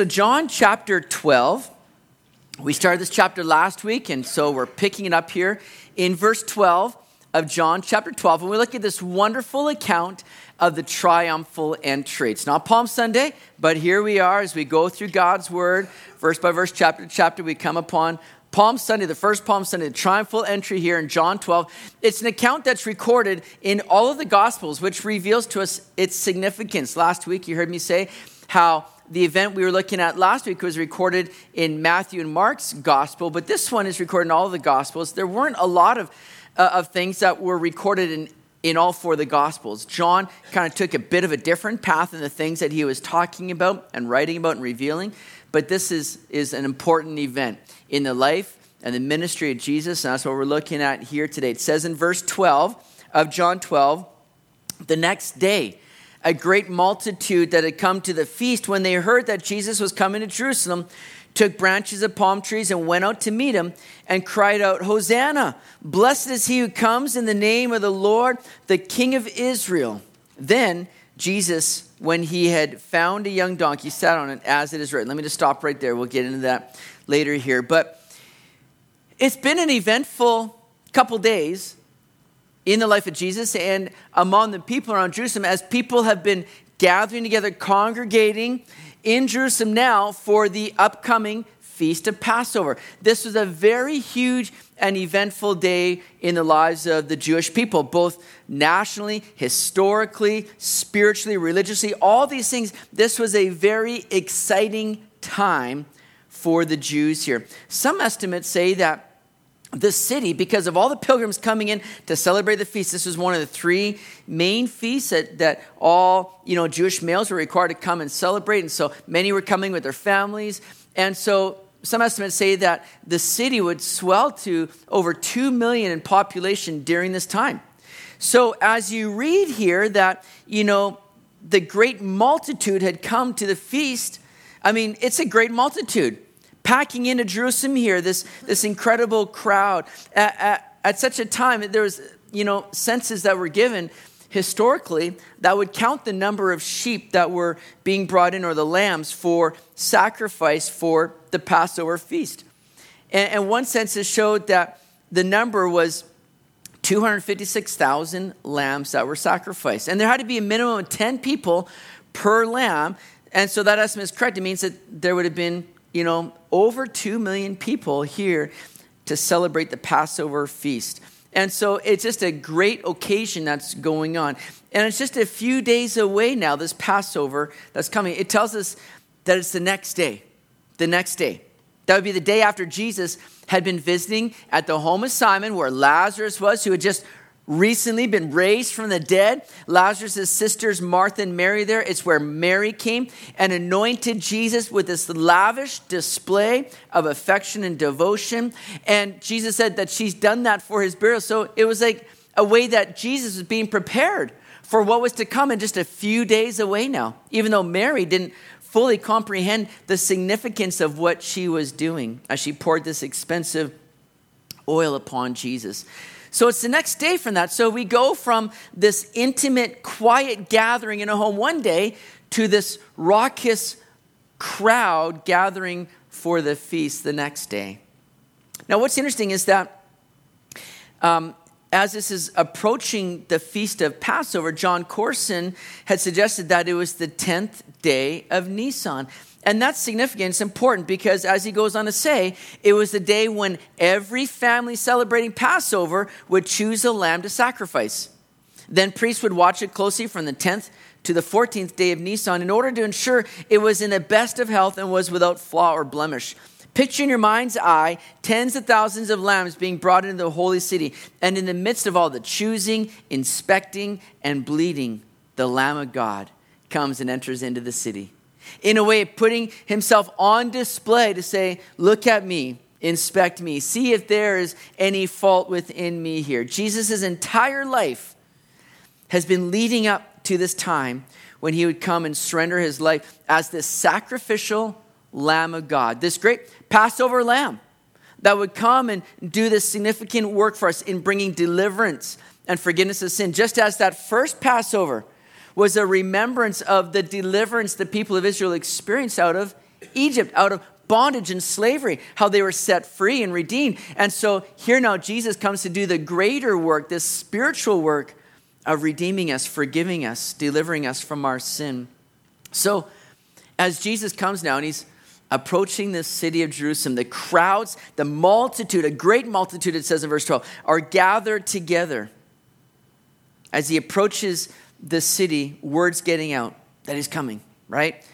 So, John chapter 12, we started this chapter last week, and so we're picking it up here in verse 12 of John chapter 12. And we look at this wonderful account of the triumphal entry. It's not Palm Sunday, but here we are as we go through God's word, verse by verse, chapter to chapter, we come upon Palm Sunday, the first Palm Sunday, the triumphal entry here in John 12. It's an account that's recorded in all of the Gospels, which reveals to us its significance. Last week, you heard me say how the event we were looking at last week was recorded in Matthew and Mark's gospel, but this one is recorded in all the gospels. There weren't a lot of, uh, of things that were recorded in, in all four of the gospels. John kind of took a bit of a different path in the things that he was talking about and writing about and revealing, but this is, is an important event in the life and the ministry of Jesus, and that's what we're looking at here today. It says in verse 12 of John 12, the next day, a great multitude that had come to the feast, when they heard that Jesus was coming to Jerusalem, took branches of palm trees and went out to meet him and cried out, Hosanna! Blessed is he who comes in the name of the Lord, the King of Israel. Then Jesus, when he had found a young donkey, sat on it, as it is written. Let me just stop right there. We'll get into that later here. But it's been an eventful couple days in the life of Jesus and among the people around Jerusalem as people have been gathering together, congregating in Jerusalem now for the upcoming feast of Passover. This was a very huge and eventful day in the lives of the Jewish people, both nationally, historically, spiritually, religiously, all these things. This was a very exciting time for the Jews here. Some estimates say that the city because of all the pilgrims coming in to celebrate the feast. This was one of the three main feasts that, that all you know Jewish males were required to come and celebrate. And so many were coming with their families. And so some estimates say that the city would swell to over 2 million in population during this time. So as you read here that, you know, the great multitude had come to the feast, I mean, it's a great multitude packing into Jerusalem here, this, this incredible crowd. At, at, at such a time, there was, you know, census that were given historically that would count the number of sheep that were being brought in or the lambs for sacrifice for the Passover feast. And, and one census showed that the number was 256,000 lambs that were sacrificed. And there had to be a minimum of 10 people per lamb. And so that estimate is correct. It means that there would have been you know, over 2 million people here to celebrate the Passover feast. And so it's just a great occasion that's going on. And it's just a few days away now, this Passover that's coming. It tells us that it's the next day. The next day. That would be the day after Jesus had been visiting at the home of Simon, where Lazarus was, who had just recently been raised from the dead. Lazarus' sisters, Martha and Mary, there. It's where Mary came and anointed Jesus with this lavish display of affection and devotion. And Jesus said that she's done that for his burial. So it was like a way that Jesus was being prepared for what was to come in just a few days away now, even though Mary didn't fully comprehend the significance of what she was doing as she poured this expensive oil upon Jesus. So it's the next day from that. So we go from this intimate, quiet gathering in a home one day to this raucous crowd gathering for the feast the next day. Now, what's interesting is that um, as this is approaching the feast of Passover, Jon Courson had suggested that it was the 10th day of Nisan. And that's significant. It's important because, as he goes on to say, it was the day when every family celebrating Passover would choose a lamb to sacrifice. Then priests would watch it closely from the 10th to the 14th day of Nisan in order to ensure it was in the best of health and was without flaw or blemish. Picture in your mind's eye tens of thousands of lambs being brought into the holy city, and in the midst of all the choosing, inspecting, and bleeding, the Lamb of God comes and enters into the city in a way, putting himself on display to say, Look at me, inspect me, see if there is any fault within me here. Jesus' entire life has been leading up to this time when he would come and surrender his life as this sacrificial Lamb of God, this great Passover lamb that would come and do this significant work for us in bringing deliverance and forgiveness of sin. Just as that first Passover was a remembrance of the deliverance the people of Israel experienced out of Egypt, out of bondage and slavery, how they were set free and redeemed. And so here now Jesus comes to do the greater work, this spiritual work of redeeming us, forgiving us, delivering us from our sin. So as Jesus comes now and he's approaching the city of Jerusalem, the crowds, the multitude, a great multitude, it says in verse 12, are gathered together. As he approaches the city, word's getting out that he's coming, right?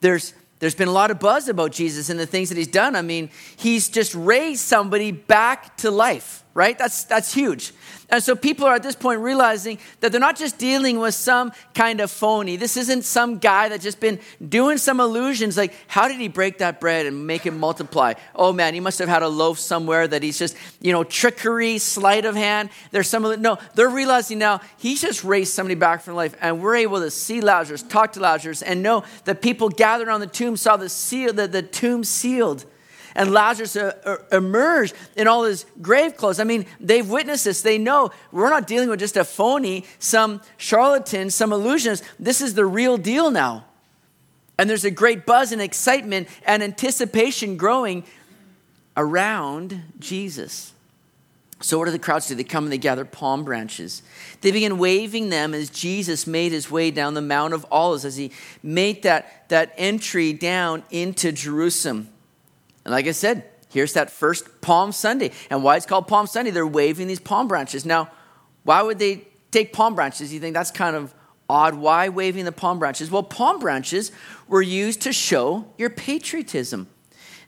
There's there's been a lot of buzz about Jesus and the things that he's done. I mean, he's just raised somebody back to life, right? That's, that's huge. And so people are at this point realizing that they're not just dealing with some kind of phony. This isn't some guy that's just been doing some illusions. Like, how did he break that bread and make it multiply? Oh man, he must have had a loaf somewhere that he's just, you know, trickery, sleight of hand. There's some. No, they're realizing now he's just raised somebody back from life. And we're able to see Lazarus, talk to Lazarus, and know that people gathered on the tomb saw the seal, the, the tomb sealed and Lazarus uh, uh, emerged in all his grave clothes. I mean, they've witnessed this. They know we're not dealing with just a phony, some charlatan, some illusionist. This is the real deal now. And there's a great buzz and excitement and anticipation growing around Jesus. So, what do the crowds do? They come and they gather palm branches. They begin waving them as Jesus made his way down the Mount of Olives, as he made that, that entry down into Jerusalem. And like I said, here's that first Palm Sunday. And why it's called Palm Sunday, they're waving these palm branches. Now, why would they take palm branches? You think that's kind of odd. Why waving the palm branches? Well, palm branches were used to show your patriotism.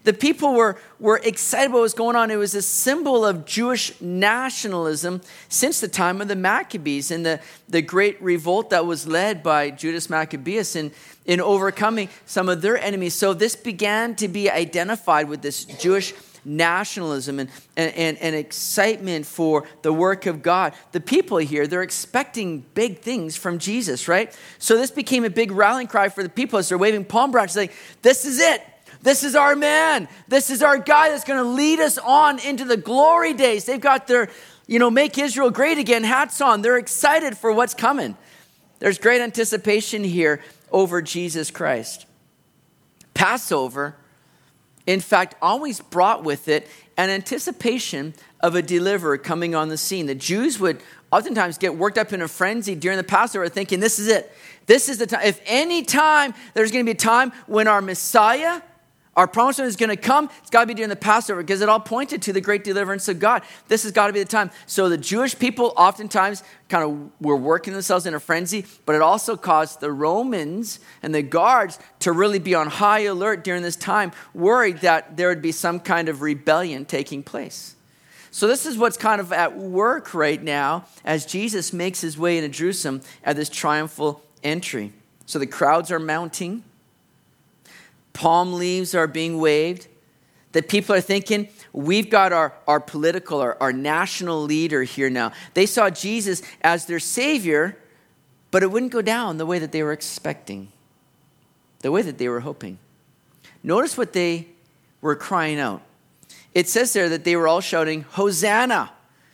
The people were, were excited about what was going on. It was a symbol of Jewish nationalism since the time of the Maccabees and the, the great revolt that was led by Judas Maccabeus in, in overcoming some of their enemies. So this began to be identified with this Jewish nationalism and, and, and, and, excitement for the work of God. The people here, they're expecting big things from Jesus, right? So this became a big rallying cry for the people as they're waving palm branches, like, this is it. This is our man. This is our guy that's going to lead us on into the glory days. They've got their, you know, make Israel great again hats on. They're excited for what's coming. There's great anticipation here over Jesus Christ. Passover, in fact, always brought with it an anticipation of a deliverer coming on the scene. The Jews would oftentimes get worked up in a frenzy during the Passover thinking, this is it. This is the time. If any time there's going to be a time when our Messiah, our promised one is going to come. It's got to be during the Passover because it all pointed to the great deliverance of God. This has got to be the time. So the Jewish people oftentimes kind of were working themselves in a frenzy, but it also caused the Romans and the guards to really be on high alert during this time, worried that there would be some kind of rebellion taking place. So, this is what's kind of at work right now as Jesus makes his way into Jerusalem at this triumphal entry. So, the crowds are mounting palm leaves are being waved, that people are thinking, we've got our, our political, our, our national leader here now. They saw Jesus as their Savior, but it wouldn't go down the way that they were expecting, the way that they were hoping. Notice what they were crying out. It says there that they were all shouting, Hosanna!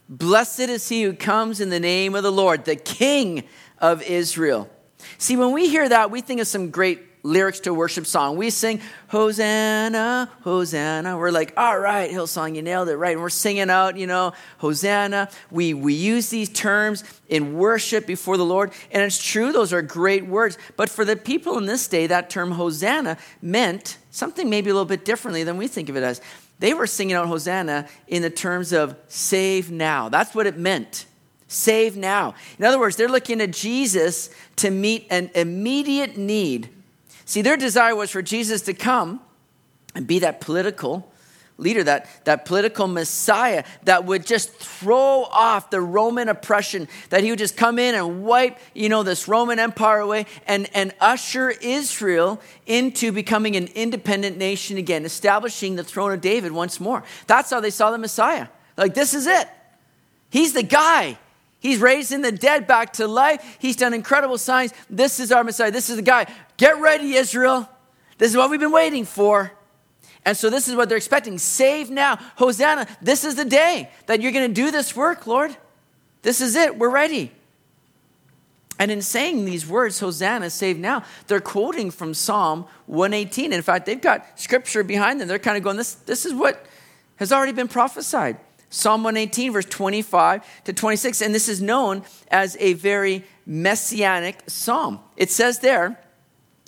Blessed is he who comes in the name of the Lord, the King of Israel. See, when we hear that, we think of some great lyrics to a worship song. We sing, Hosanna, Hosanna. We're like, all right, Hillsong, you nailed it, right? And we're singing out, you know, Hosanna. We, we use these terms in worship before the Lord. And it's true, those are great words. But for the people in this day, that term Hosanna meant something maybe a little bit differently than we think of it as. They were singing out Hosanna in the terms of save now. That's what it meant. Save now. In other words, they're looking at Jesus to meet an immediate need See, their desire was for Jesus to come and be that political leader, that, that political Messiah that would just throw off the Roman oppression, that he would just come in and wipe, you know, this Roman Empire away and, and usher Israel into becoming an independent nation again, establishing the throne of David once more. That's how they saw the Messiah. Like, this is it. He's the guy. He's raising the dead back to life. He's done incredible signs. This is our Messiah. This is the guy. Get ready, Israel. This is what we've been waiting for. And so this is what they're expecting. Save now. Hosanna. This is the day that you're going to do this work, Lord. This is it. We're ready. And in saying these words, Hosanna, save now, they're quoting from Psalm 118. In fact, they've got scripture behind them. They're kind of going, this, this is what has already been prophesied. Psalm 118, verse 25 to 26. And this is known as a very messianic psalm. It says there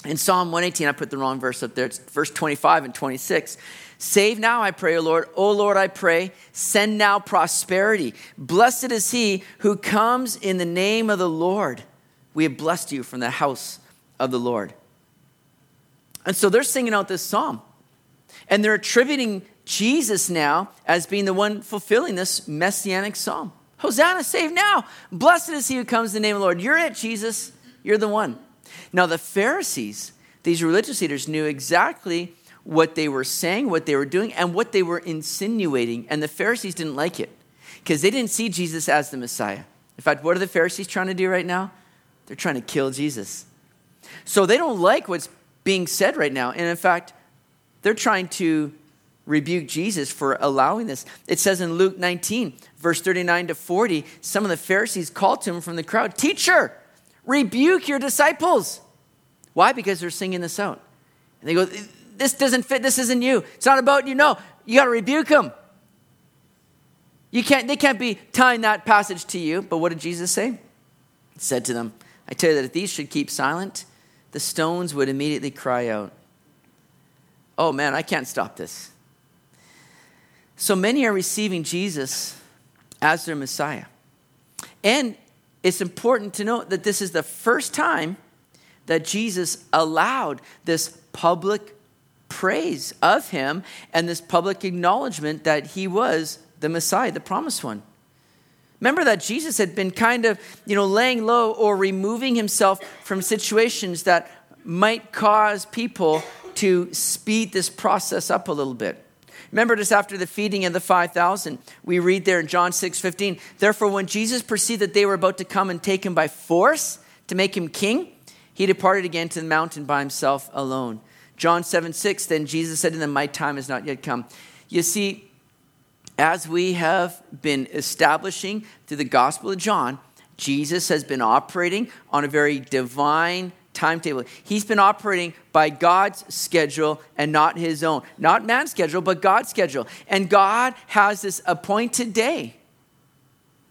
in Psalm 118, I put the wrong verse up there, it's verse 25 and 26. Save now, I pray, O Lord. O Lord, I pray, send now prosperity. Blessed is he who comes in the name of the Lord. We have blessed you from the house of the Lord. And so they're singing out this psalm. And they're attributing Jesus now as being the one fulfilling this messianic psalm. Hosanna, save now. Blessed is he who comes in the name of the Lord. You're it, Jesus. You're the one. Now, the Pharisees, these religious leaders, knew exactly what they were saying, what they were doing, and what they were insinuating. And the Pharisees didn't like it because they didn't see Jesus as the Messiah. In fact, what are the Pharisees trying to do right now? They're trying to kill Jesus. So they don't like what's being said right now. And in fact, they're trying to rebuke Jesus for allowing this. It says in Luke 19, verse 39 to 40, some of the Pharisees called to him from the crowd, Teacher, rebuke your disciples. Why? Because they're singing this out. And they go, This doesn't fit. This isn't you. It's not about you. No, you got to rebuke them. You can't, they can't be tying that passage to you. But what did Jesus say? He said to them, I tell you that if these should keep silent, the stones would immediately cry out. Oh man, I can't stop this. So many are receiving Jesus as their Messiah. And it's important to note that this is the first time that Jesus allowed this public praise of him and this public acknowledgement that he was the Messiah, the promised one. Remember that Jesus had been kind of, you know, laying low or removing himself from situations that might cause people to speed this process up a little bit. Remember just after the feeding of the 5,000, we read there in John 6 15, therefore, when Jesus perceived that they were about to come and take him by force to make him king, he departed again to the mountain by himself alone. John 7 6, then Jesus said to them, My time has not yet come. You see, as we have been establishing through the Gospel of John, Jesus has been operating on a very divine timetable. He's been operating by God's schedule and not his own. Not man's schedule, but God's schedule. And God has this appointed day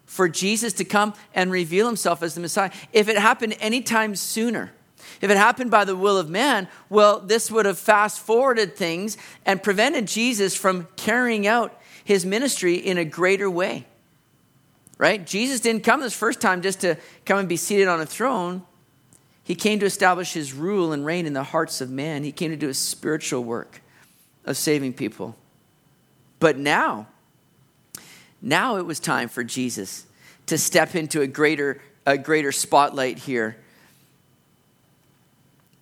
for Jesus to come and reveal himself as the Messiah. If it happened anytime sooner, if it happened by the will of man, well, this would have fast forwarded things and prevented Jesus from carrying out his ministry in a greater way. Right? Jesus didn't come this first time just to come and be seated on a throne. He came to establish his rule and reign in the hearts of man. He came to do a spiritual work of saving people. But now, now it was time for Jesus to step into a greater, a greater spotlight here.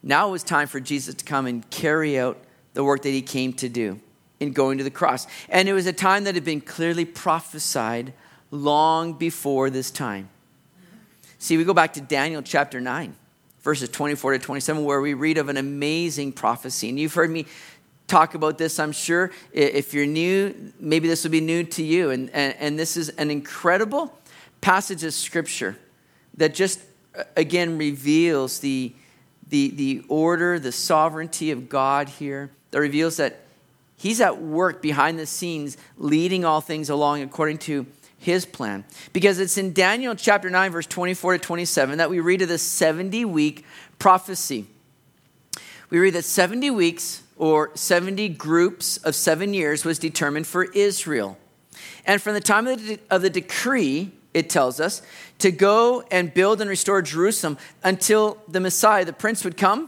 Now it was time for Jesus to come and carry out the work that he came to do in going to the cross. And it was a time that had been clearly prophesied long before this time. See, we go back to Daniel chapter 9, verses 24 to 27, where we read of an amazing prophecy. And you've heard me talk about this, I'm sure. If you're new, maybe this will be new to you. And, and, and this is an incredible passage of scripture that just, again, reveals the, the, the order, the sovereignty of God here, that reveals that He's at work behind the scenes, leading all things along according to his plan. Because it's in Daniel chapter 9, verse 24 to 27, that we read of the 70 week prophecy. We read that 70 weeks or 70 groups of seven years was determined for Israel. And from the time of the, of the decree, it tells us, to go and build and restore Jerusalem until the Messiah, the prince, would come,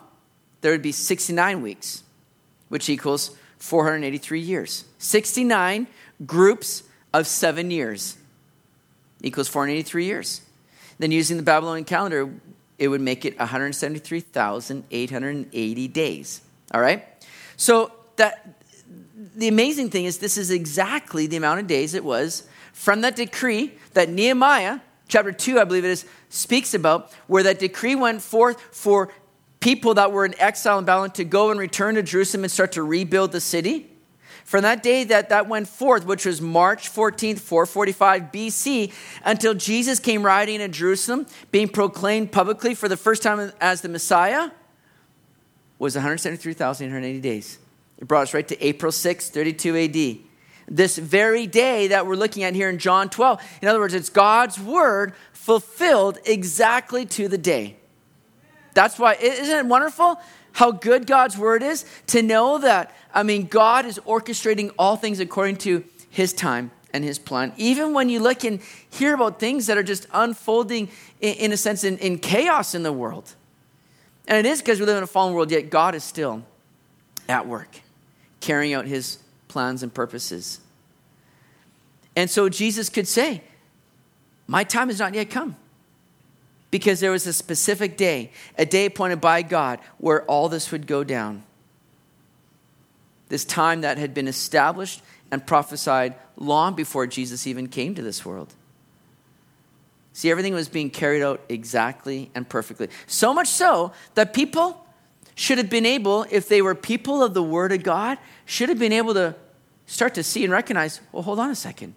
there would be 69 weeks, which equals 483 years. 69 groups of seven years equals 483 years. Then, using the Babylonian calendar, it would make it 173,880 days. All right? So, that the amazing thing is, this is exactly the amount of days it was from that decree that Nehemiah, chapter 2, I believe it is, speaks about, where that decree went forth for people that were in exile in Babylon to go and return to Jerusalem and start to rebuild the city. From that day that that went forth, which was March 14th, 445 BC, until Jesus came riding in Jerusalem, being proclaimed publicly for the first time as the Messiah, was 173,880 days. It brought us right to April 6, 32 AD. This very day that we're looking at here in John 12. In other words, it's God's word fulfilled exactly to the day. That's why, isn't it wonderful how good God's word is? To know that I mean, God is orchestrating all things according to his time and his plan. Even when you look and hear about things that are just unfolding, in, in a sense, in, in chaos in the world. And it is because we live in a fallen world, yet God is still at work, carrying out his plans and purposes. And so Jesus could say, My time has not yet come. Because there was a specific day, a day appointed by God, where all this would go down this time that had been established and prophesied long before Jesus even came to this world. See, everything was being carried out exactly and perfectly. So much so that people should have been able, if they were people of the Word of God, should have been able to start to see and recognize well, hold on a second.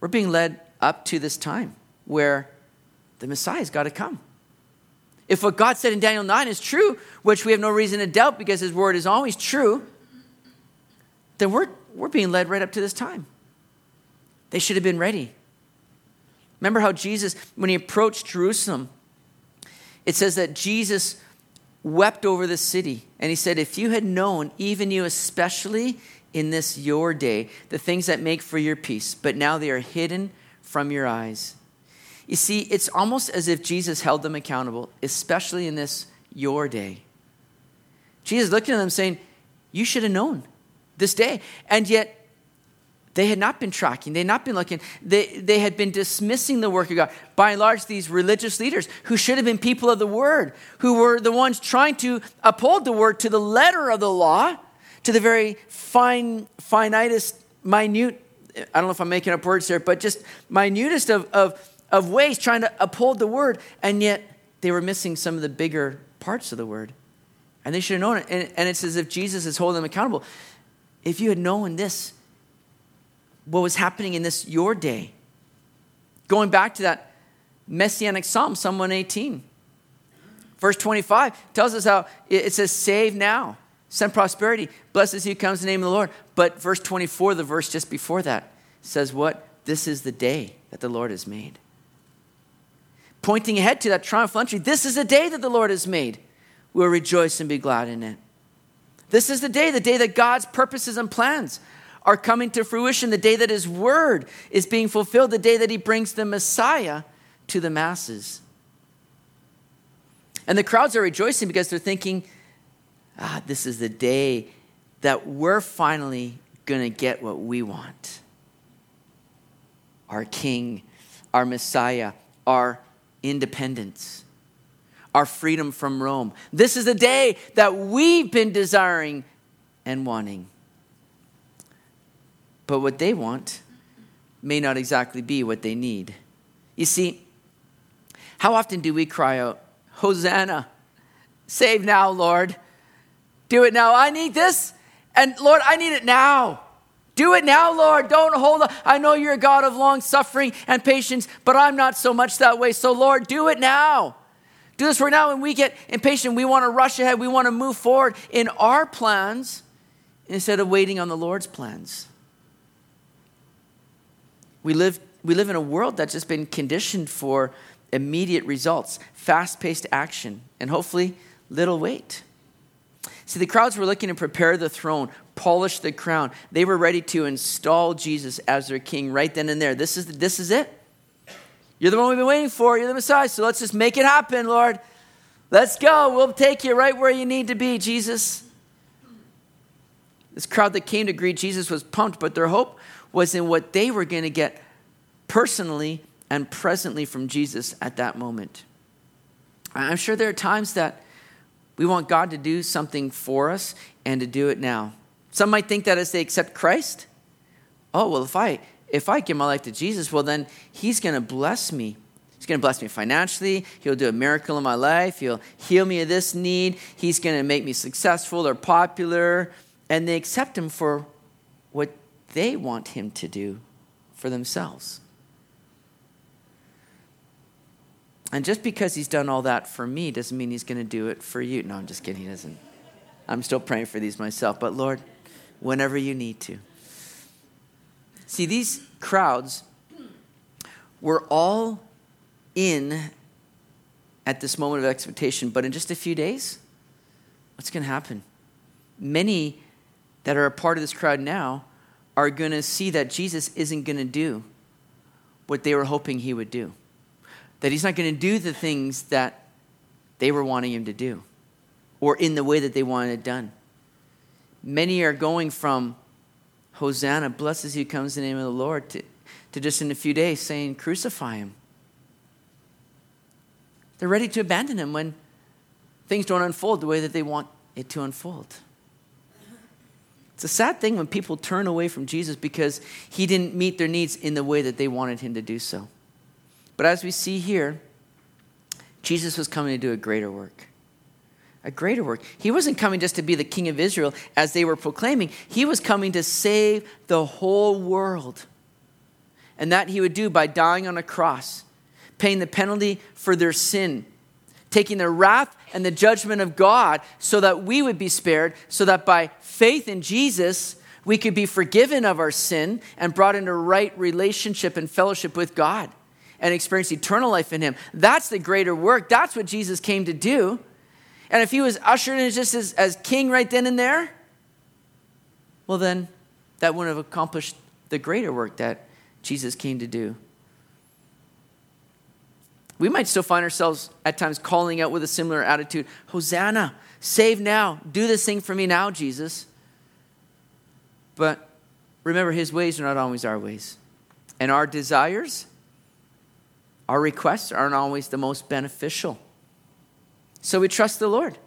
We're being led up to this time where the Messiah's got to come. If what God said in Daniel 9 is true, which we have no reason to doubt because His Word is always true, then we're, we're being led right up to this time. They should have been ready. Remember how Jesus, when he approached Jerusalem, it says that Jesus wept over the city. And he said, If you had known, even you especially in this your day, the things that make for your peace, but now they are hidden from your eyes. You see, it's almost as if Jesus held them accountable, especially in this your day. Jesus looking at them saying, You should have known this day. And yet, they had not been tracking, they had not been looking, they, they had been dismissing the work of God. By and large, these religious leaders who should have been people of the word, who were the ones trying to uphold the word to the letter of the law, to the very fine, finitest, minute, I don't know if I'm making up words here, but just minutest of, of, of ways trying to uphold the word, and yet they were missing some of the bigger parts of the word. And they should have known it. And, and it's as if Jesus is holding them accountable if you had known this, what was happening in this your day. Going back to that messianic psalm, Psalm 118. Verse 25 tells us how it says, Save now, send prosperity, blesses he who comes in the name of the Lord. But verse 24, the verse just before that, says what? This is the day that the Lord has made. Pointing ahead to that triumphal entry, this is the day that the Lord has made. We'll rejoice and be glad in it. This is the day, the day that God's purposes and plans are coming to fruition, the day that His word is being fulfilled, the day that He brings the Messiah to the masses. And the crowds are rejoicing because they're thinking, ah, this is the day that we're finally going to get what we want. Our King, our Messiah, our independence our freedom from Rome. This is the day that we've been desiring and wanting. But what they want may not exactly be what they need. You see, how often do we cry out, Hosanna, save now, Lord? Do it now. I need this. And Lord, I need it now. Do it now, Lord. Don't hold on. I know you're a God of long suffering and patience, but I'm not so much that way. So, Lord, do it now do this right now and we get impatient. We want to rush ahead. We want to move forward in our plans instead of waiting on the Lord's plans. We live, we live in a world that's just been conditioned for immediate results, fast paced action, and hopefully little wait. See, the crowds were looking to prepare the throne, polish the crown. They were ready to install Jesus as their king right then and there. This is, this is it. You're the one we've been waiting for. You're the Messiah. So let's just make it happen, Lord. Let's go. We'll take you right where you need to be, Jesus. This crowd that came to greet Jesus was pumped, but their hope was in what they were going to get personally and presently from Jesus at that moment. I'm sure there are times that we want God to do something for us and to do it now. Some might think that as they accept Christ, oh, well, if I if I give my life to Jesus, well, then He's going to bless me. He's going to bless me financially. He'll do a miracle in my life. He'll heal me of this need. He's going to make me successful or popular. And they accept Him for what they want him to do for themselves. And just because he's done all that for me doesn't mean he's going to do it for you. No, I'm just kidding. He doesn't. I'm still praying for these myself. But Lord, whenever you need to. See, these crowds were all in at this moment of expectation, but in just a few days, what's going to happen? Many that are a part of this crowd now are going to see that Jesus isn't going to do what they were hoping he would do. That he's not going to do the things that they were wanting him to do or in the way that they wanted it done. Many are going from Hosanna, blesses you, comes in the name of the Lord, to, to just in a few days saying, crucify him. They're ready to abandon him when things don't unfold the way that they want it to unfold. It's a sad thing when people turn away from Jesus because he didn't meet their needs in the way that they wanted him to do so. But as we see here, Jesus was coming to do a greater work. A greater work. He wasn't coming just to be the king of Israel as they were proclaiming, he was coming to save the whole world. And that he would do by dying on a cross, paying the penalty for their sin, taking the wrath and the judgment of God so that we would be spared, so that by faith in Jesus, we could be forgiven of our sin and brought into right relationship and fellowship with God and experience eternal life in Him. That's the greater work. That's what Jesus came to do. And if He was ushered in just as, as king right then and there, well, then that wouldn't have accomplished the greater work that Jesus came to do we might still find ourselves at times calling out with a similar attitude Hosanna, save now, do this thing for me now, Jesus. But remember, his ways are not always our ways. And our desires, our requests aren't always the most beneficial. So we trust the Lord.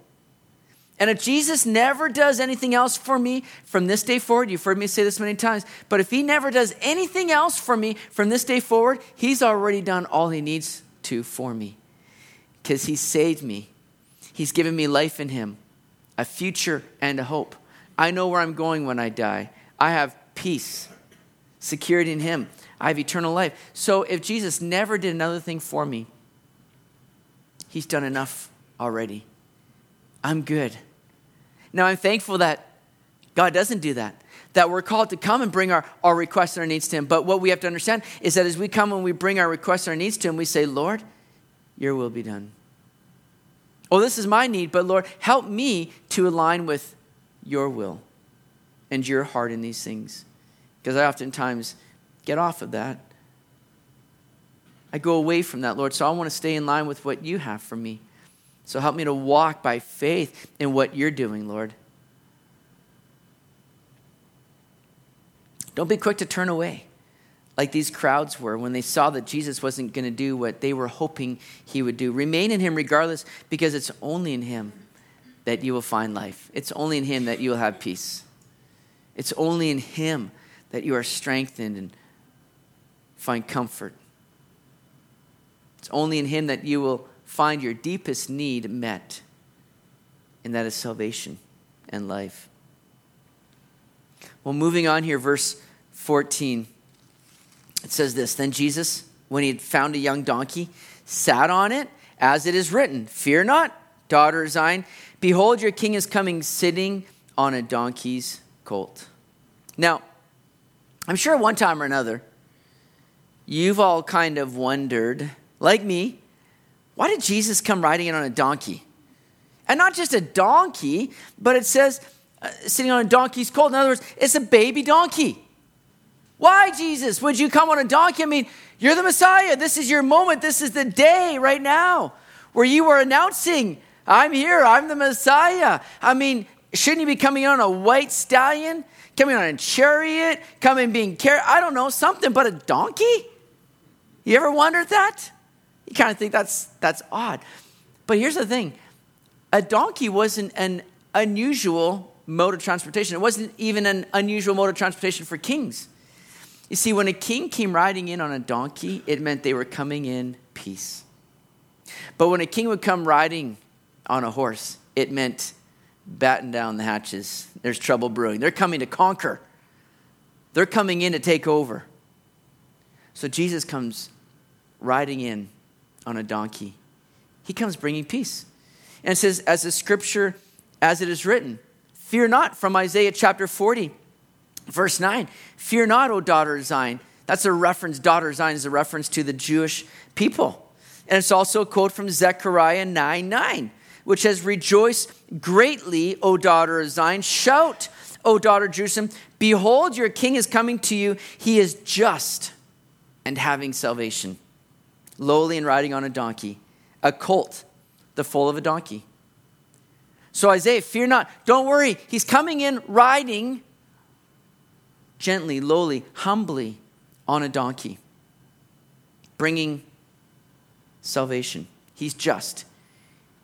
And if Jesus never does anything else for me from this day forward, you've heard me say this many times, but if he never does anything else for me from this day forward, he's already done all he needs to for me because He saved me. He's given me life in Him, a future and a hope. I know where I'm going when I die. I have peace, security in Him. I have eternal life. So if Jesus never did another thing for me, He's done enough already. I'm good. Now I'm thankful that God doesn't do that that we're called to come and bring our, our requests and our needs to Him. But what we have to understand is that as we come and we bring our requests and our needs to Him, we say, Lord, your will be done. Oh, this is my need, but Lord, help me to align with your will and your heart in these things. Because I oftentimes get off of that. I go away from that, Lord. So I want to stay in line with what you have for me. So help me to walk by faith in what you're doing, Lord. Don't be quick to turn away like these crowds were when they saw that Jesus wasn't going to do what they were hoping he would do. Remain in him regardless, because it's only in him that you will find life. It's only in him that you will have peace. It's only in him that you are strengthened and find comfort. It's only in him that you will find your deepest need met, and that is salvation and life. Well, moving on here, verse 14. It says this Then Jesus, when he had found a young donkey, sat on it, as it is written Fear not, daughter of Zion. Behold, your king is coming sitting on a donkey's colt. Now, I'm sure one time or another, you've all kind of wondered, like me, why did Jesus come riding in on a donkey? And not just a donkey, but it says uh, sitting on a donkey's colt. In other words, it's a baby donkey. Why, Jesus, would you come on a donkey? I mean, you're the Messiah. This is your moment. This is the day right now where you are announcing, I'm here. I'm the Messiah. I mean, shouldn't you be coming on a white stallion, coming on a chariot, coming being carried? I don't know, something, but a donkey? You ever wondered that? You kind of think that's, that's odd. But here's the thing a donkey wasn't an unusual mode of transportation. It wasn't even an unusual mode of transportation for kings. You see, when a king came riding in on a donkey, it meant they were coming in peace. But when a king would come riding on a horse, it meant batten down the hatches. There's trouble brewing. They're coming to conquer. They're coming in to take over. So Jesus comes riding in on a donkey. He comes bringing peace. And it says, as the scripture, as it is written, fear not from Isaiah chapter 40, verse 9. Fear not, O daughter of Zion. That's a reference, daughter of Zion is a reference to the Jewish people. And it's also a quote from Zechariah 9 9, which says, Rejoice greatly, O daughter of Zion. Shout, O daughter of Jerusalem. Behold, your king is coming to you. He is just and having salvation, lowly and riding on a donkey, a colt, the foal of a donkey. So, Isaiah, fear not. Don't worry. He's coming in riding gently, lowly, humbly on a donkey, bringing salvation. He's just.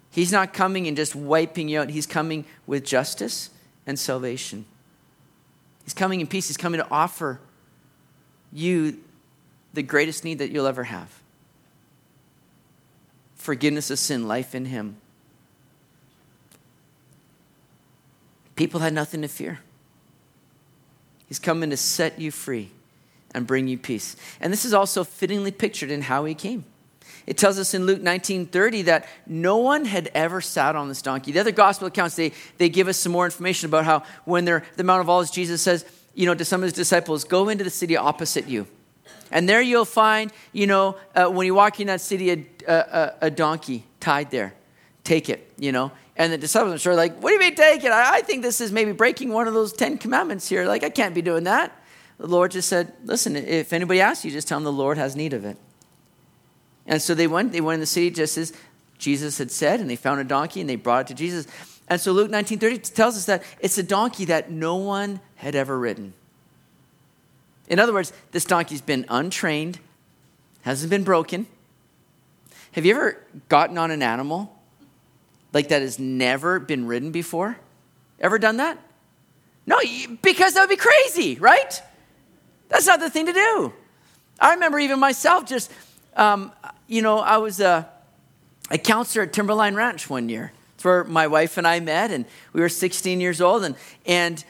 He's not coming and just wiping you out, He's coming with justice and salvation. He's coming in peace. He's coming to offer you the greatest need that you'll ever have forgiveness of sin, life in Him. People had nothing to fear. He's coming to set you free and bring you peace. And this is also fittingly pictured in how He came. It tells us in Luke 19:30 that no one had ever sat on this donkey. The other gospel accounts, they, they give us some more information about how when they're the Mount of Olives, Jesus says, you know, to some of his disciples, go into the city opposite you. And there you'll find, you know, uh, when you walk in that city, a, a, a, donkey tied there. Take it, you know. And the disciples are like, what do you mean take it? I, I think this is maybe breaking one of those Ten Commandments here. Like, I can't be doing that. The Lord just said, listen, if anybody asks you, just tell them the Lord has need of it. And so they went, they went in the city just as Jesus had said, and they found a donkey and they brought it to Jesus. And so Luke 19:30 tells us that it's a donkey that no one had ever ridden. In other words, this donkey's been untrained, hasn't been broken. Have you ever gotten on an animal like that has never been ridden before? Ever done that? No, because that would be crazy, right? That's not the thing to do. I remember even myself just um, you know, I was a, a counselor at Timberline Ranch one year. It's where my wife and I met, and we were 16 years old. And, and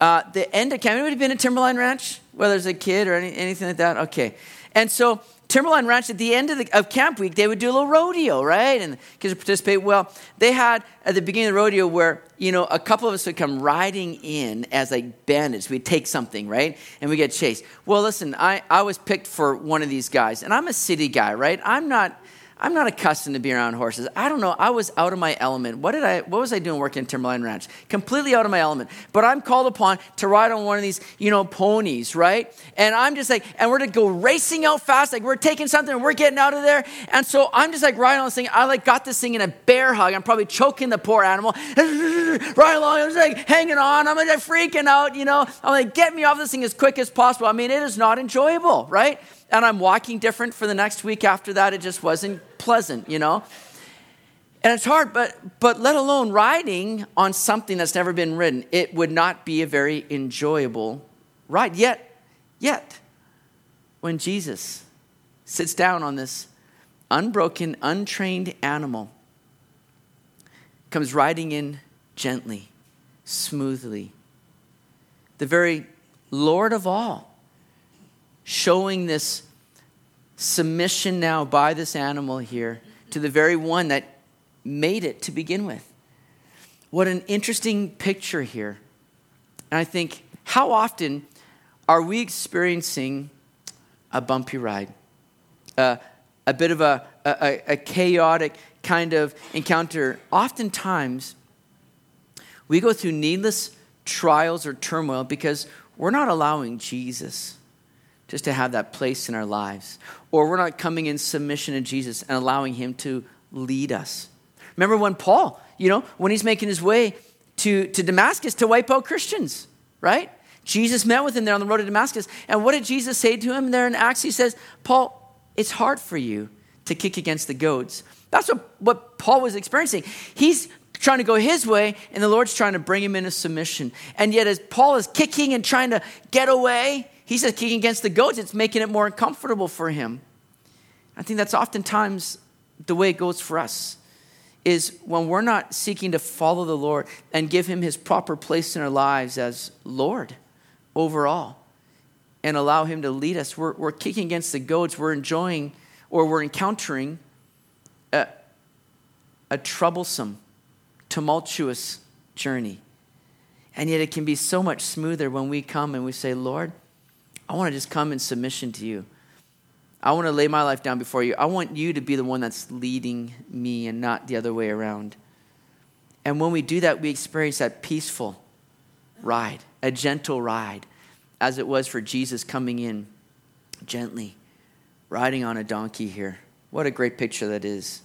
uh, the end of camp, anybody been at Timberline Ranch, whether it's a kid or any, anything like that? Okay. And so Timberline Ranch, at the end of, the, of camp week, they would do a little rodeo, right? And kids would participate. Well, they had at the beginning of the rodeo where, you know, a couple of us would come riding in as like bandits. We'd take something, right? And we get chased. Well, listen, I, I was picked for one of these guys, and I'm a city guy, right? I'm not I'm not accustomed to being around horses. I don't know. I was out of my element. What did I? What was I doing working in Timberline Ranch? Completely out of my element. But I'm called upon to ride on one of these, you know, ponies, right? And I'm just like, and we're to go racing out fast, like we're taking something and we're getting out of there. And so I'm just like riding on this thing. I like got this thing in a bear hug. I'm probably choking the poor animal. right along, I'm just like hanging on. I'm like freaking out, you know. I'm like, get me off this thing as quick as possible. I mean, it is not enjoyable, right? And I'm walking different for the next week after that. It just wasn't pleasant, you know? And it's hard, but, but let alone riding on something that's never been ridden, it would not be a very enjoyable ride. Yet, yet, when Jesus sits down on this unbroken, untrained animal, comes riding in gently, smoothly, the very Lord of all, showing this submission now by this animal here to the very one that made it to begin with. What an interesting picture here. And I think, how often are we experiencing a bumpy ride? Uh, a bit of a, a, a chaotic kind of encounter. Oftentimes, we go through needless trials or turmoil because we're not allowing Jesus just to have that place in our lives. Or we're not coming in submission to Jesus and allowing Him to lead us. Remember when Paul, you know, when he's making his way to, to Damascus to wipe out Christians, right? Jesus met with him there on the road to Damascus. And what did Jesus say to him there in Acts? He says, Paul, it's hard for you to kick against the goads. That's what, what Paul was experiencing. He's trying to go his way, and the Lord's trying to bring him into submission. And yet, as Paul is kicking and trying to get away, he says kicking against the goats, it's making it more uncomfortable for him. I think that's oftentimes the way it goes for us is when we're not seeking to follow the Lord and give him his proper place in our lives as Lord overall. and allow Him to lead us. We're, we're kicking against the goats. We're enjoying or we're encountering a, a troublesome, tumultuous journey. And yet it can be so much smoother when we come and we say, Lord, I want to just come in submission to you. I want to lay my life down before you. I want you to be the one that's leading me and not the other way around. And when we do that, we experience that peaceful ride, a gentle ride, as it was for Jesus coming in gently, riding on a donkey here. What a great picture that is.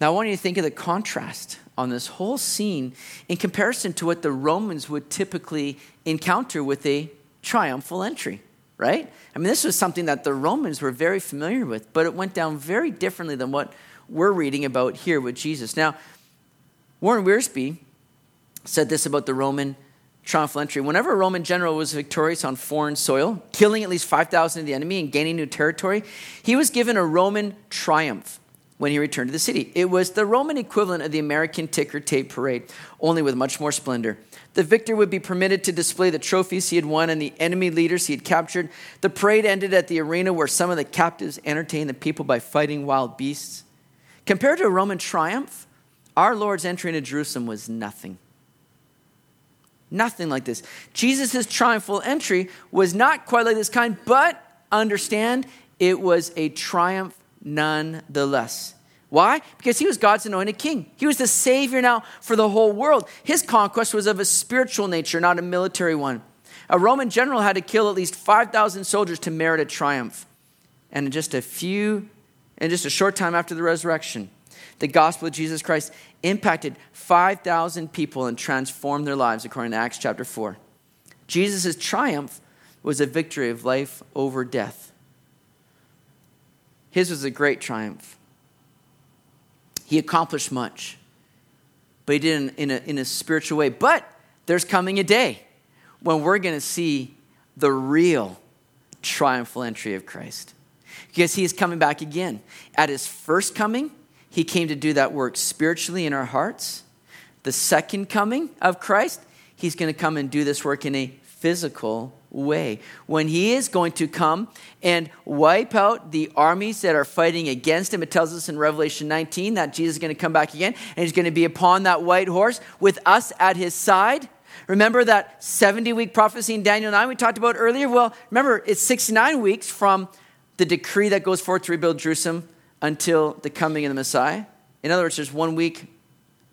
Now, I want you to think of the contrast on this whole scene in comparison to what the Romans would typically encounter with a triumphal entry, right? I mean, this was something that the Romans were very familiar with, but it went down very differently than what we're reading about here with Jesus. Now, Warren Wiersbe said this about the Roman triumphal entry. Whenever a Roman general was victorious on foreign soil, killing at least 5,000 of the enemy and gaining new territory, he was given a Roman triumph when he returned to the city. It was the Roman equivalent of the American ticker tape parade, only with much more splendor. The victor would be permitted to display the trophies he had won and the enemy leaders he had captured. The parade ended at the arena where some of the captives entertained the people by fighting wild beasts. Compared to a Roman triumph, our Lord's entry into Jerusalem was nothing. Nothing like this. Jesus' triumphal entry was not quite like this kind, but understand it was a triumph nonetheless. Why? Because he was God's anointed king. He was the Savior now for the whole world. His conquest was of a spiritual nature, not a military one. A Roman general had to kill at least 5,000 soldiers to merit a triumph. And in just a few, in just a short time after the resurrection, the gospel of Jesus Christ impacted 5,000 people and transformed their lives, according to Acts chapter 4. Jesus' triumph was a victory of life over death. His was a great triumph. He accomplished much, but he did it in, in, a, in a spiritual way. But there's coming a day when we're going to see the real triumphal entry of Christ. Because he is coming back again. At his first coming, he came to do that work spiritually in our hearts. The second coming of Christ, he's going to come and do this work in a physical way. When he is going to come and wipe out the armies that are fighting against him, it tells us in Revelation 19 that Jesus is going to come back again and he's going to be upon that white horse with us at his side. Remember that 70 week prophecy in Daniel 9 we talked about earlier? Well, remember, it's 69 weeks from the decree that goes forth to rebuild Jerusalem until the coming of the Messiah. In other words, there's one week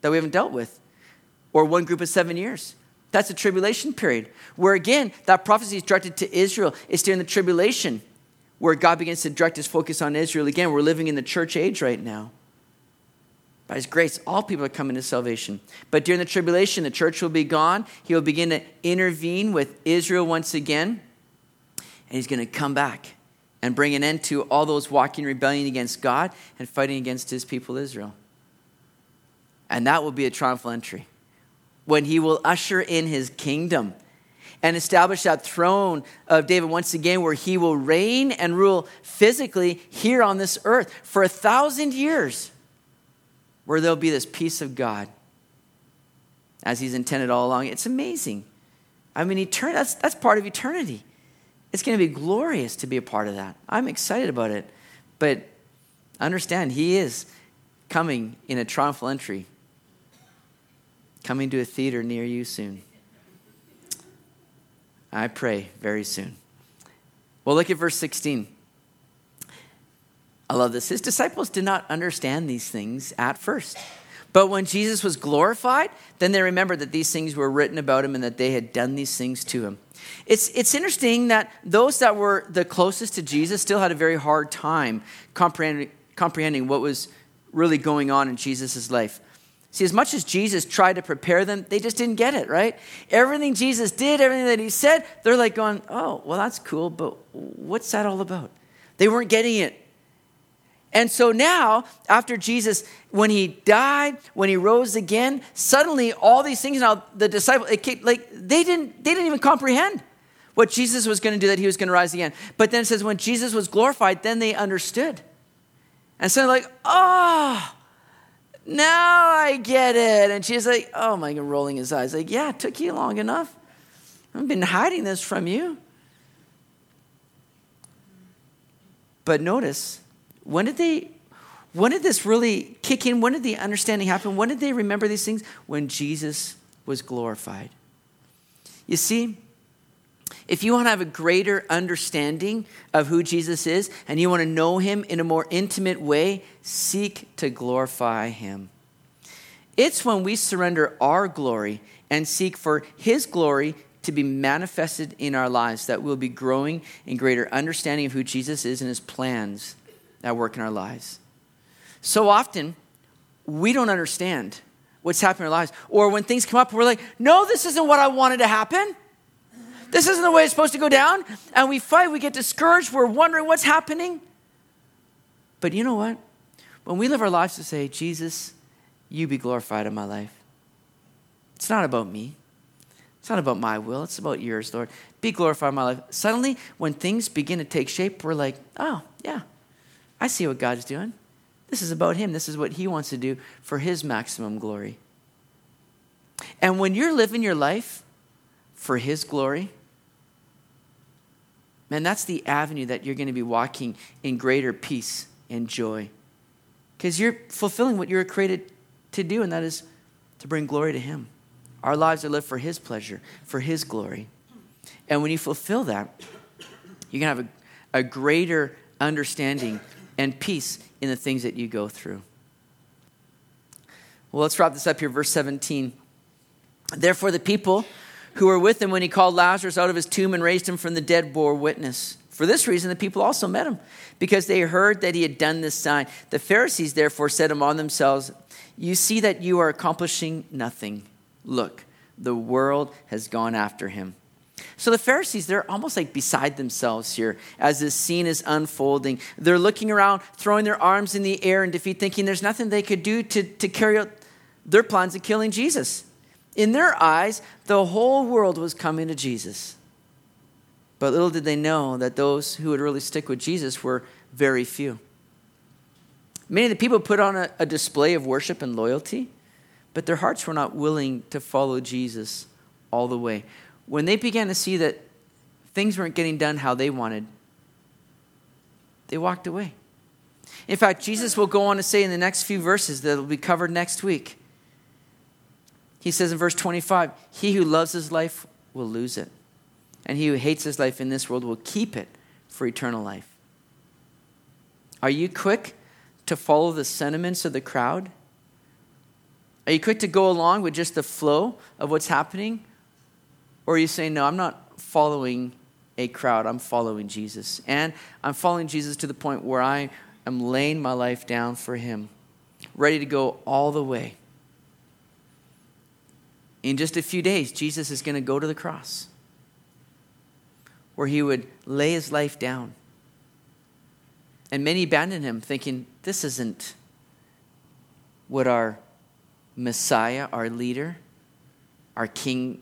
that we haven't dealt with, or one group of seven years. That's the tribulation period, where again, that prophecy is directed to Israel. It's during the tribulation where God begins to direct his focus on Israel. Again, we're living in the church age right now. By his grace, all people are coming to salvation. But during the tribulation, the church will be gone. He will begin to intervene with Israel once again, and he's going to come back and bring an end to all those walking rebellion against God and fighting against his people Israel. And that will be a triumphal entry when he will usher in his kingdom and establish that throne of David once again, where he will reign and rule physically here on this earth for a thousand years, where there'll be this peace of God as he's intended all along. It's amazing. I mean, etern- that's, that's part of eternity. It's going to be glorious to be a part of that. I'm excited about it. But understand, He is coming in a triumphal entry, coming to a theater near you soon. I pray very soon. Well, look at verse 16. I love this. His disciples did not understand these things at first. But when Jesus was glorified, then they remembered that these things were written about him and that they had done these things to him. It's, it's interesting that those that were the closest to Jesus still had a very hard time comprehending, comprehending what was really going on in Jesus' life. See, as much as Jesus tried to prepare them, they just didn't get it, right? Everything Jesus did, everything that he said, they're like going, oh, well, that's cool, but what's that all about? They weren't getting it. And so now, after Jesus, when he died, when he rose again, suddenly all these things now the disciples, it, like they didn't, they didn't even comprehend what Jesus was going to do, that he was going to rise again. But then it says when Jesus was glorified, then they understood. And so like, oh, now I get it. And she's like, oh my God, rolling his eyes. Like, yeah, it took you long enough. I've been hiding this from you. But notice, when did they, when did this really kick in? When did the understanding happen? When did they remember these things? When Jesus was glorified. You see, if you want to have a greater understanding of who Jesus is and you want to know him in a more intimate way, seek to glorify him. It's when we surrender our glory and seek for his glory to be manifested in our lives that we'll be growing in greater understanding of who Jesus is and his plans that work in our lives. So often, we don't understand what's happening in our lives. Or when things come up, we're like, no, this isn't what I wanted to happen. This isn't the way it's supposed to go down. And we fight, we get discouraged, we're wondering what's happening. But you know what? When we live our lives to say, Jesus, you be glorified in my life, it's not about me. It's not about my will, it's about yours, Lord. Be glorified in my life. Suddenly, when things begin to take shape, we're like, oh, yeah, I see what God's doing. This is about Him. This is what He wants to do for His maximum glory. And when you're living your life for His glory, man, that's the avenue that you're going to be walking in greater peace and joy. Because you're fulfilling what you were created to do, and that is to bring glory to Him. Our lives are lived for His pleasure, for His glory. And when you fulfill that, you're going to have a, a greater understanding and peace in the things that you go through. Well, let's wrap this up here, verse 17. Therefore, the people who were with him when he called Lazarus out of his tomb and raised him from the dead bore witness. For this reason, the people also met him, because they heard that he had done this sign. The Pharisees therefore said among themselves, You see that you are accomplishing nothing. Look, the world has gone after him. So the Pharisees, they're almost like beside themselves here as this scene is unfolding. They're looking around, throwing their arms in the air in defeat, thinking there's nothing they could do to, to carry out their plans of killing Jesus. In their eyes, the whole world was coming to Jesus. But little did they know that those who would really stick with Jesus were very few. Many of the people put on a, a display of worship and loyalty, but their hearts were not willing to follow Jesus all the way when they began to see that things weren't getting done how they wanted, they walked away. In fact, Jesus will go on to say in the next few verses that will be covered next week. He says in verse 25, He who loves his life will lose it, and he who hates his life in this world will keep it for eternal life. Are you quick to follow the sentiments of the crowd? Are you quick to go along with just the flow of what's happening? Or are you saying, no, I'm not following a crowd, I'm following Jesus. And I'm following Jesus to the point where I am laying my life down for Him, ready to go all the way. In just a few days, Jesus is going to go to the cross where He would lay His life down. And many abandon Him, thinking, this isn't what our Messiah, our leader, our king,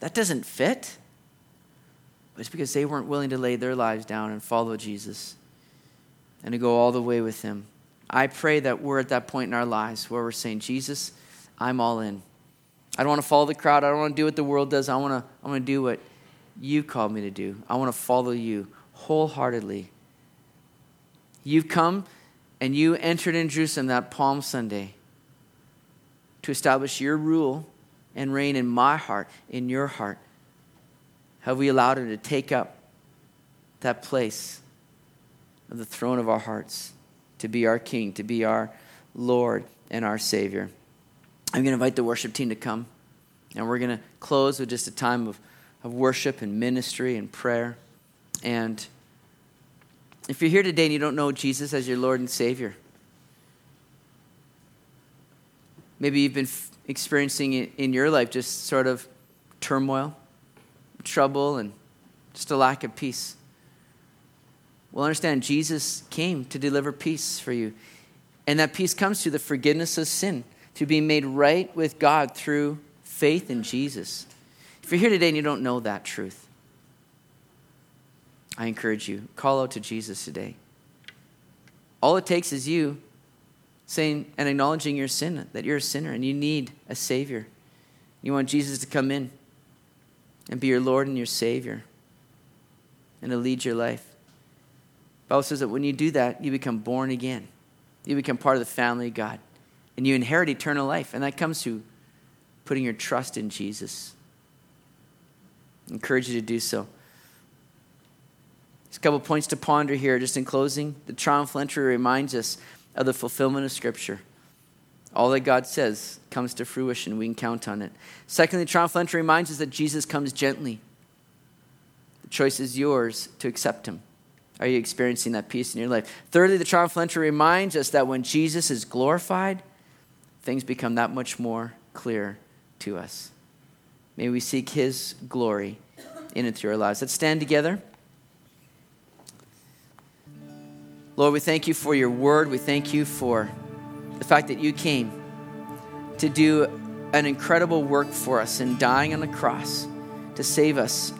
that doesn't fit. It's because they weren't willing to lay their lives down and follow Jesus and to go all the way with him. I pray that we're at that point in our lives where we're saying, Jesus, I'm all in. I don't want to follow the crowd. I don't want to do what the world does. I want to, I want to do what you called me to do. I want to follow you wholeheartedly. You've come and you entered in Jerusalem that Palm Sunday to establish your rule and reign in my heart, in your heart? Have we allowed Him to take up that place of the throne of our hearts, to be our King, to be our Lord and our Savior? I'm going to invite the worship team to come, and we're going to close with just a time of, of worship and ministry and prayer. And if you're here today and you don't know Jesus as your Lord and Savior, maybe you've been experiencing in your life just sort of turmoil, trouble, and just a lack of peace. Well, understand Jesus came to deliver peace for you. And that peace comes through the forgiveness of sin, to be made right with God through faith in Jesus. If you're here today and you don't know that truth, I encourage you, call out to Jesus today. All it takes is you saying and acknowledging your sin, that you're a sinner and you need a Savior. You want Jesus to come in and be your Lord and your Savior and to lead your life. Bible says that when you do that, you become born again. You become part of the family of God. And you inherit eternal life. And that comes through putting your trust in Jesus. I encourage you to do so. There's a couple points to ponder here, just in closing. The triumphal entry reminds us of the fulfillment of Scripture. All that God says comes to fruition. We can count on it. Secondly, the triumphal entry reminds us that Jesus comes gently. The choice is yours to accept him. Are you experiencing that peace in your life? Thirdly, the triumphal entry reminds us that when Jesus is glorified, things become that much more clear to us. May we seek his glory in and through our lives. Let's stand together. Lord, we thank you for your word. We thank you for the fact that you came to do an incredible work for us in dying on the cross to save us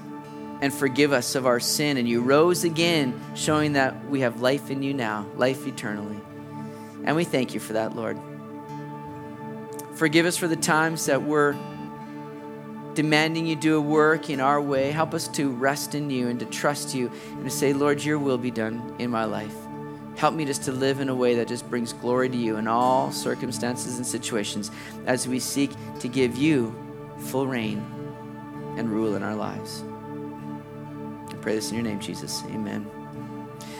and forgive us of our sin. And you rose again, showing that we have life in you now, life eternally. And we thank you for that, Lord. Forgive us for the times that we're demanding you do a work in our way. Help us to rest in you and to trust you and to say, Lord, your will be done in my life. Help me just to live in a way that just brings glory to you in all circumstances and situations as we seek to give you full reign and rule in our lives. I pray this in your name, Jesus. Amen.